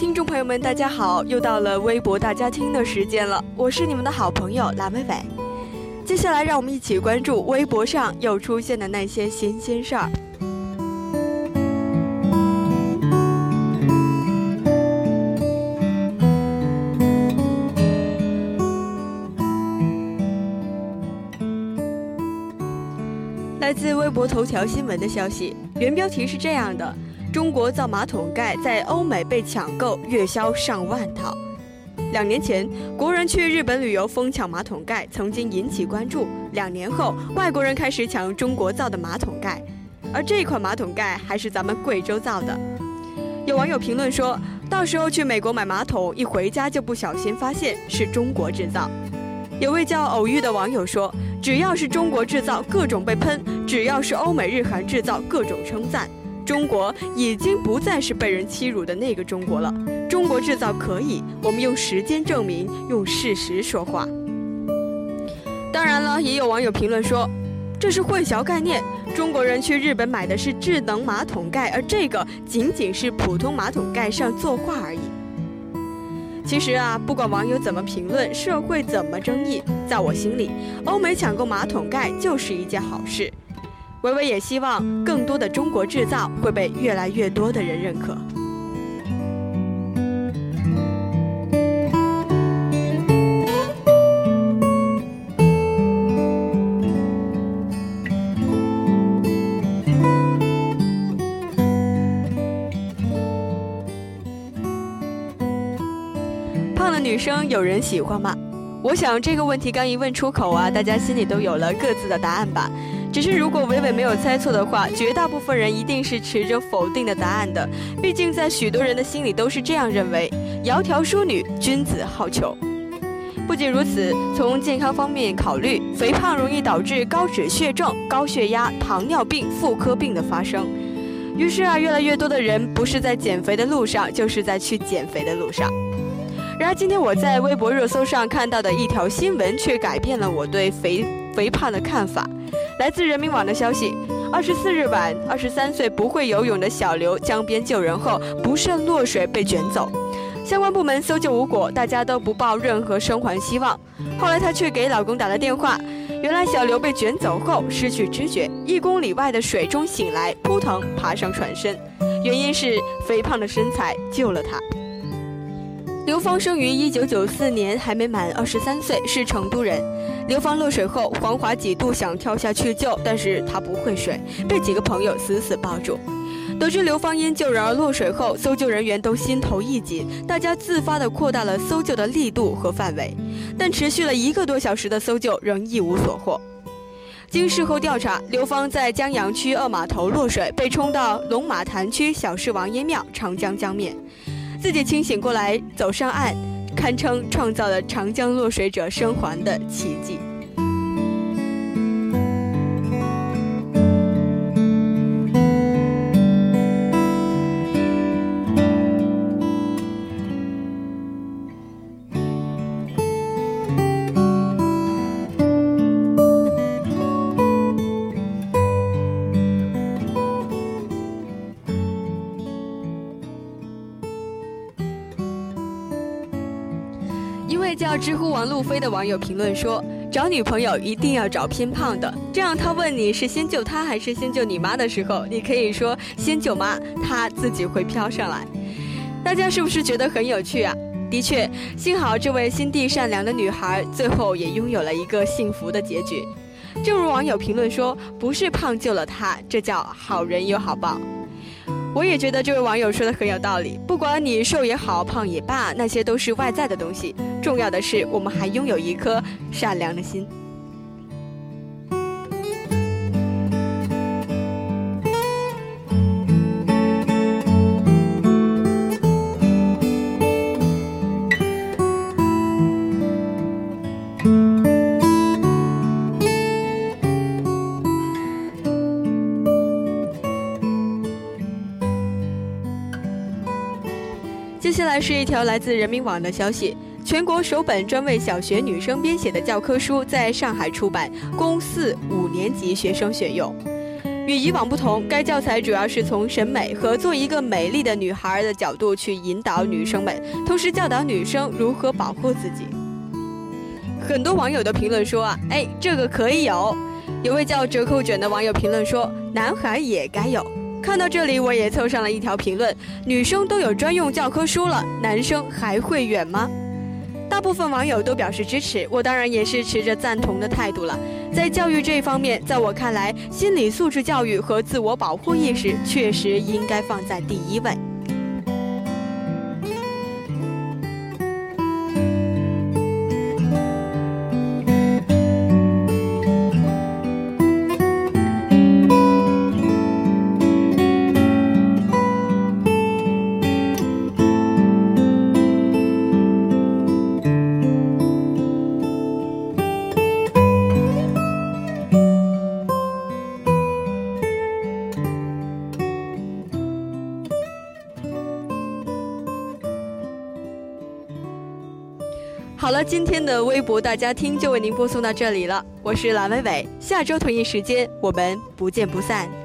听众朋友们，大家好，又到了微博大家听的时间了，我是你们的好朋友蓝伟伟。接下来，让我们一起关注微博上又出现的那些新鲜事儿。来自微博头条新闻的消息，原标题是这样的。中国造马桶盖在欧美被抢购，月销上万套。两年前，国人去日本旅游疯抢马桶盖，曾经引起关注。两年后，外国人开始抢中国造的马桶盖，而这款马桶盖还是咱们贵州造的。有网友评论说：“到时候去美国买马桶，一回家就不小心发现是中国制造。”有位叫偶遇的网友说：“只要是中国制造，各种被喷；只要是欧美日韩制造，各种称赞。”中国已经不再是被人欺辱的那个中国了。中国制造可以，我们用时间证明，用事实说话。当然了，也有网友评论说，这是混淆概念。中国人去日本买的是智能马桶盖，而这个仅仅是普通马桶盖上作画而已。其实啊，不管网友怎么评论，社会怎么争议，在我心里，欧美抢购马桶盖就是一件好事。维维也希望更多的中国制造会被越来越多的人认可。胖的女生有人喜欢吗？我想这个问题刚一问出口啊，大家心里都有了各自的答案吧。只是，如果伟伟没有猜错的话，绝大部分人一定是持着否定的答案的。毕竟，在许多人的心里都是这样认为：窈窕淑女，君子好逑。不仅如此，从健康方面考虑，肥胖容易导致高脂血症、高血压、糖尿病、妇科病的发生。于是啊，越来越多的人不是在减肥的路上，就是在去减肥的路上。然而，今天我在微博热搜上看到的一条新闻，却改变了我对肥肥胖的看法。来自人民网的消息，二十四日晚，二十三岁不会游泳的小刘江边救人后不慎落水被卷走，相关部门搜救无果，大家都不抱任何生还希望。后来她却给老公打了电话，原来小刘被卷走后失去知觉，一公里外的水中醒来，扑腾爬上船身，原因是肥胖的身材救了她。刘芳生于一九九四年，还没满二十三岁，是成都人。刘芳落水后，黄华几度想跳下去救，但是他不会水，被几个朋友死死抱住。得知刘芳因救人而落水后，搜救人员都心头一紧，大家自发地扩大了搜救的力度和范围。但持续了一个多小时的搜救仍一无所获。经事后调查，刘芳在江阳区二码头落水，被冲到龙马潭区小市王爷庙长江江面。自己清醒过来，走上岸，堪称创造了长江落水者生还的奇迹。位叫知乎王路飞的网友评论说：“找女朋友一定要找偏胖的，这样他问你是先救他还是先救你妈的时候，你可以说先救妈，他自己会飘上来。”大家是不是觉得很有趣啊？的确，幸好这位心地善良的女孩最后也拥有了一个幸福的结局。正如网友评论说：“不是胖救了她，这叫好人有好报。”我也觉得这位网友说的很有道理。不管你瘦也好，胖也罢，那些都是外在的东西。重要的是，我们还拥有一颗善良的心。接下来是一条来自人民网的消息：全国首本专为小学女生编写的教科书在上海出版，供四五年级学生选用。与以往不同，该教材主要是从审美和做一个美丽的女孩的角度去引导女生们，同时教导女生如何保护自己。很多网友的评论说啊，哎，这个可以有。有位叫折扣卷的网友评论说，男孩也该有。看到这里，我也凑上了一条评论：女生都有专用教科书了，男生还会远吗？大部分网友都表示支持，我当然也是持着赞同的态度了。在教育这一方面，在我看来，心理素质教育和自我保护意识确实应该放在第一位。好了，今天的微博大家听就为您播送到这里了，我是蓝伟伟，下周同一时间我们不见不散。